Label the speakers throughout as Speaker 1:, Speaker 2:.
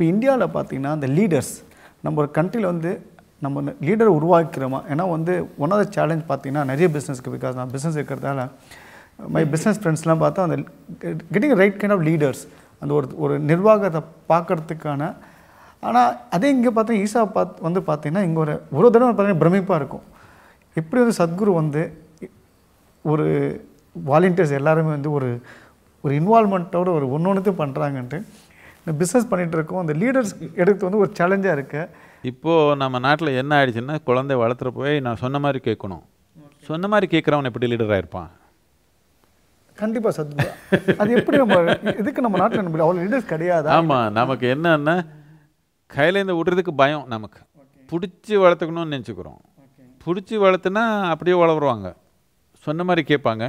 Speaker 1: இப்போ இந்தியாவில் பார்த்தீங்கன்னா அந்த லீடர்ஸ் நம்ம ஒரு கண்ட்ரியில் வந்து நம்ம லீடர் உருவாக்கிறோமா? ஏன்னா வந்து ஒன் ஆஃப் த சேலஞ்ச் பார்த்தீங்கன்னா நிறைய பிஸ்னஸ்க்கு பிகாஸ் நான் பிஸ்னஸ் இருக்கிறதால மை பிஸ்னஸ் ஃப்ரெண்ட்ஸ்லாம் பார்த்தா அந்த getting right kind of leaders அந்த ஒரு ஒரு நிர்வாகத்தை பார்க்கறதுக்கான ஆனால் அதே இங்கே பார்த்தா ஈசா பார்த்து வந்து பார்த்திங்கன்னா இங்கே ஒரு ஒரு தடவை பார்த்திங்கன்னா பிரமிப்பாக இருக்கும். எப்படி வந்து சத்குரு வந்து ஒரு வாலண்டியர்ஸ் எல்லாருமே வந்து ஒரு ஒரு இன்வால்மெண்ட்டோட ஒரு ஒன்று ஒன்றுத்தையும் பண்ணுறாங்கன்ட்டு இந்த பிஸ்னஸ் பண்ணிகிட்டு இருக்கோம். அந்த லீடர்ஸ் எடுத்து வந்து ஒரு சேலஞ்சாக இருக்கு.
Speaker 2: இப்போது நம்ம நாட்டில் என்ன ஆயிடுச்சுன்னா குழந்தை வளர்த்துற போய் நான் சொன்ன மாதிரி கேட்கணும். சொன்ன மாதிரி கேட்குறவன் எப்படி லீடராக இருப்பான்?
Speaker 1: கண்டிப்பாக சத்குரு. அது எப்படி நம்ம இதுக்கு நம்ம நாட்டில் நம்ம அவ்வளோ லீடர்ஸ் கிடையாதா?
Speaker 2: ஆமாம் நமக்கு என்னன்னா கையிலேருந்து விடுறதுக்கு பயம் நமக்கு. பிடிச்சி வளர்த்துக்கணும்னு நினச்சிக்கிறோம். பிடிச்சி வளர்த்துனா அப்படியே வளருவாங்க. சொன்ன மாதிரி கேட்பாங்க.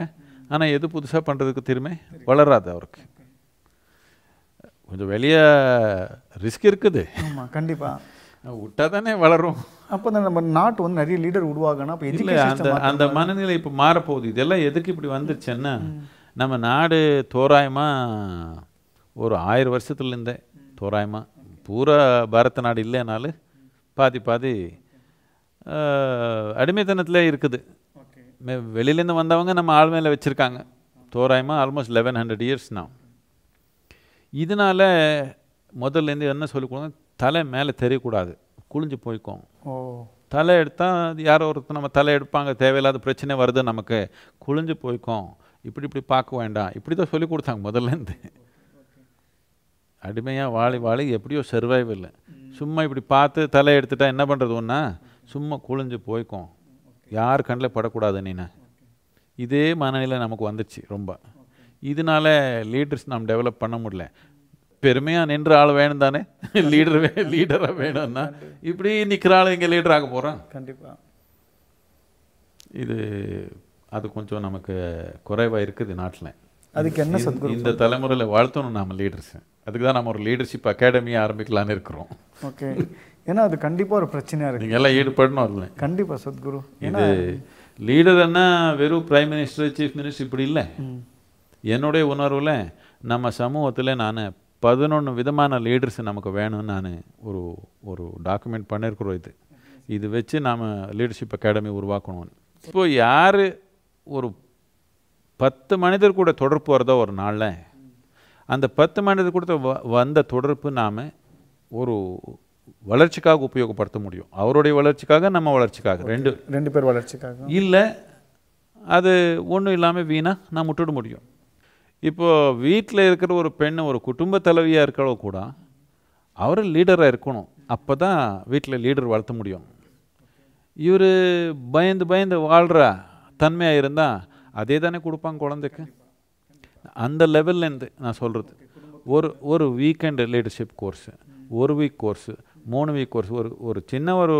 Speaker 2: ஆனால் எது புதுசாக பண்ணுறதுக்கு திரும்ப வளராது அவருக்கு. கொஞ்சம் வெளியே ரிஸ்க் இருக்குது.
Speaker 1: ஆமாம் கண்டிப்பாக
Speaker 2: விட்டா தானே வளரும்.
Speaker 1: அப்போ தான் நம்ம நாட்டு வந்து நிறைய லீடர் உருவாகணும் அப்போ
Speaker 2: இல்லை அந்த அந்த மனநிலை இப்போ மாறப்போகுது. இதெல்லாம் எதுக்கு இப்படி வந்துருச்சுன்னா நம்ம நாடு தோராயமாக ஒரு ஆயிரம் வருஷத்துலேருந்தே தோராயமாக பூரா பாரத நாடு இல்லைனாலும் பாதி பாதி அடிமைத்தனத்தில் இருக்குது. மே- வெளியிலேருந்து வந்தவங்க நம்ம ஆள் மேலே வச்சுருக்காங்க. தோராயமாக ஆல்மோஸ்ட் லெவன் ஹண்ட்ரட் இயர்ஸ் நான் இதனால முதல்லேருந்து என்ன சொல்லிக் கொடுங்க தலை மேலே தெரியக்கூடாது. குளிஞ்சு போய்க்கும்
Speaker 1: ஓ.
Speaker 2: தலை எடுத்தால் யாரோ ஒருத்தர் நம்ம தலை எடுப்பாங்க தேவையில்லாத பிரச்சனை வருது நமக்கு. குளிஞ்சு போய்க்கும் இப்படி இப்படி பார்க்க வேண்டாம். இப்படி தான் சொல்லி கொடுத்தாங்க முதல்லேருந்து அடிமையாக வாழி வாழி எப்படியோ சர்வைவ் சும்மா இப்படி பார்த்து தலை எடுத்துட்டா என்ன பண்ணுறது ஒன்றா சும்மா குளிஞ்சு போய்க்கும் யார் கண்ணில் படக்கூடாது நீனு. இதே மனநிலை நமக்கு வந்துச்சு ரொம்ப. இதனால லீடர்ஸ் நாம் டெவலப் பண்ண முடியல. பெருமையாக நின்ற ஆள் வேணும் தானே? லீடர் வே லீடராக வேணும்னா. இப்படி நிற்கிற ஆள் இங்கே லீடர் ஆக போகிறான்
Speaker 1: கண்டிப்பாக
Speaker 2: இது அது கொஞ்சம் நமக்கு குறைவாக இருக்குது நாட்டில்.
Speaker 1: அதுக்கு என்ன சத்குரு
Speaker 2: இந்த தலைமுறையில் வாழ்த்தணும் நாம லீடர்ஸ் அதுக்கு தான் நம்ம ஒரு லீடர்ஷிப் அகாடமி ஆரம்பிக்கலான்னு இருக்கிறோம்.
Speaker 1: ஓகே. ஏன்னா அது கண்டிப்பாக ஒரு பிரச்சனையாக இருக்குது
Speaker 2: எல்லாம் ஈடுபடணும் இல்லை
Speaker 1: கண்டிப்பாக சத்குரு.
Speaker 2: இது லீடர்னா வெறும் பிரைம் மினிஸ்டர் சீஃப் மினிஸ்டர் இப்படி இல்லை. என்னுடைய உணர்வில் நம்ம சமூகத்தில் நான் பதினொன்று விதமான லீடர்ஸ் நமக்கு வேணும்னு நான் ஒரு ஒரு டாக்குமெண்ட் பண்ணியிருக்கிறோம் இது. இது வச்சு நாம் லீடர்ஷிப் அகாடமி உருவாக்கணும். இப்போ யார் ஒரு பத்து மனிதர் கூட தொடர்பு வருதோ ஒரு நாளில் அந்த பத்து மனிதர் கூட வ- வந்த தொடர்பு நாம் ஒரு வளர்ச்சிக்காக உபயோகப்படுத்த முடியும். அவருடைய வளர்ச்சிக்காக நம்ம வளர்ச்சிக்காக. ரெண்டு
Speaker 1: ரெண்டு பேர் வளர்ச்சிக்காக.
Speaker 2: இல்லை அது ஒன்றும் இல்லாமல் வீணாக நான் விட்டுட முடியும். இப்போ வீட்டில் இருக்கிற ஒரு பெண் ஒரு குடும்ப தலைவியாக இருக்கிறவ கூட அவர் லீடராக இருக்கணும். அப்போ தான் வீட்டில் லீடர் வளர்த்த முடியும். இவர் பயந்து பயந்து வாழ்கிற தன்மையாக இருந்தால் அதே தானே கொடுப்பாங்க குழந்தைக்கு. அந்த லெவல்லேருந்து நான் சொல்கிறது ஒரு ஒரு வீக்கெண்டு லீடர்ஷிப் கோர்ஸு ஒரு வீக் கோர்ஸு மூணு வீக் கோர்ஸ் ஒரு ஒரு சின்ன ஒரு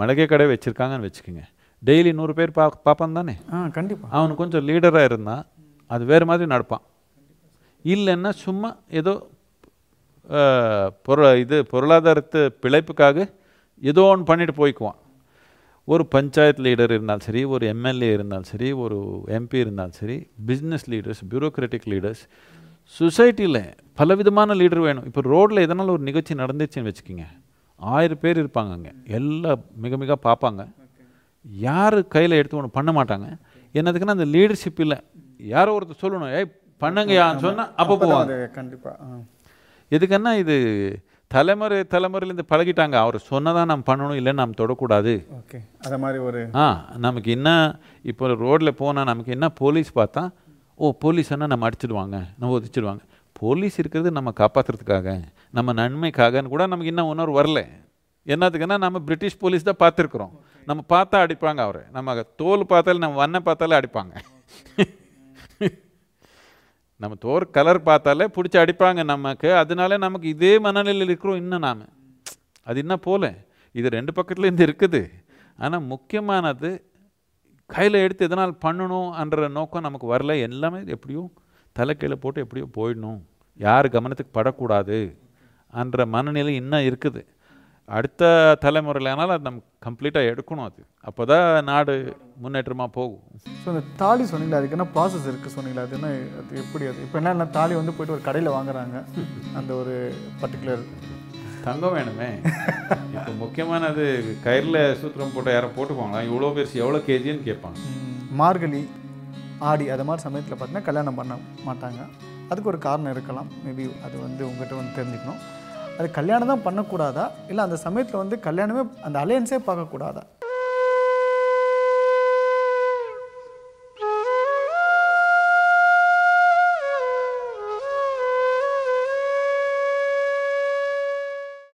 Speaker 2: மளிகை கடை வச்சுருக்காங்கன்னு வச்சுக்கோங்க. டெய்லி நூறு பேர் பா பார்ப்பான் தானே?
Speaker 1: ஆ கண்டிப்பாக
Speaker 2: அவன் கொஞ்சம் லீடராக இருந்தால் அது வேறு மாதிரி நடப்பான். இல்லைன்னா சும்மா ஏதோ பொருள் பொருள இது பொருளாதாரத்து பிழைப்புக்காக ஏதோ ஒன்று பண்ணிட்டு போய்க்குவான். ஒரு பஞ்சாயத்து லீடர் இருந்தாலும் சரி ஒரு எம்எல்ஏ இருந்தாலும் சரி ஒரு எம்பி இருந்தாலும் சரி பிஸ்னஸ் லீடர்ஸ் பியூரோக்ராட்டிக் லீடர்ஸ் சொசைட்டியில் பலவிதமான லீடர் வேணும். இப்போ ரோட்டில் எதனால ஒரு நிகழ்ச்சி நடந்துச்சுன்னு வச்சுக்கோங்க. ஆயிரம் பேர் இருப்பாங்க அங்கே. எல்லாம் மிக மிக பார்ப்பாங்க. யார் கையில் எடுத்து ஒன்று பண்ண மாட்டாங்க. என்னதுக்குன்னா அந்த லீடர்ஷிப் இல்லை. யாரோ ஒருத்தர் சொல்லணும் ஏய் பண்ணுங்கயான்னு சொன்னால் அப்போ போவாங்க.
Speaker 1: கண்டிப்பாக
Speaker 2: எதுக்குன்னா இது தலைமுறை தலைமுறையிலேருந்து பழகிட்டாங்க. அவர் சொன்னதான் நாம் பண்ணணும் இல்லை நாம் தொடக்கூடாது.
Speaker 1: ஓகே. அதை மாதிரி ஒரு
Speaker 2: ஆ நமக்கு என்ன இப்போ ரோட்டில் போனால் நமக்கு என்ன போலீஸ் பார்த்தா ஓ போலீஸ்னா நம்ம அடிச்சிடுவாங்க நம்ம ஒதிச்சிடுவாங்க. போலீஸ் இருக்கிறது நம்ம காப்பாற்றுறதுக்காக நம்ம நன்மைக்காகன்னு கூட நமக்கு இன்னும் உணர்வு வரல. என்னத்துக்குன்னா நம்ம பிரிட்டிஷ் போலீஸ் தான் பார்த்துருக்குறோம். நம்ம பார்த்தா அடிப்பாங்க அவரை. நம்ம தோல் பார்த்தாலே நம்ம வண்ணை பார்த்தாலே அடிப்பாங்க. நம்ம தோர் கலர் பார்த்தாலே பிடிச்சி அடிப்பாங்க நமக்கு. அதனால நமக்கு இதே மனநிலையில் இருக்கிறோம் இன்னும் நாம். அது என்ன போல. இது ரெண்டு பக்கத்துலேருந்து இருக்குது. ஆனால் முக்கியமானது கையில் எடுத்து எதனால் பண்ணணும்ன்ற நோக்கம் நமக்கு வரல. எல்லாமே எப்படியும் தலைக்கையில் போட்டு எப்படியோ போயிடணும். யார் கவனத்துக்கு படக்கூடாது என்ற மனநிலை இன்னும் இருக்குது. அடுத்த தலைமுறையில் ஆனாலும் அது நம்ம கம்ப்ளீட்டாக எடுக்கணும் அது. அப்போ தான் நாடு முன்னேற்றமாக போகும்.
Speaker 1: ஸோ இந்த தாலி சொன்னீங்களா அதுக்கு என்ன ப்ராசஸ் இருக்குது சொன்னீங்களா? அது என்ன அது எப்படி அது? இப்போ என்ன தாலி வந்து போயிட்டு ஒரு கடையில் வாங்குறாங்க அந்த ஒரு பர்டிகுலர்
Speaker 2: தங்கம் வேணுமே. இப்போ முக்கியமானது கயிறில் சூத்திரம் போட்டு யாரும் போட்டுக்குவாங்களா? இவ்வளோ பெருசு எவ்வளோ கேஜின்னு கேட்பாங்க.
Speaker 1: மார்கழி ஆடி அது மாதிரி சமயத்தில் பார்த்தீங்கன்னா கல்யாணம் பண்ண மாட்டாங்க. அதுக்கு ஒரு காரணம் இருக்கலாம். மேபி அது வந்து உங்ககிட்ட வந்து தெரிஞ்சுக்கணும். அது கல்யாணம் தான் பண்ணக்கூடாதா? இல்லை அந்த சமயத்தில் வந்து கல்யாணமே அந்த அலையன்ஸே பார்க்கக்கூடாதா?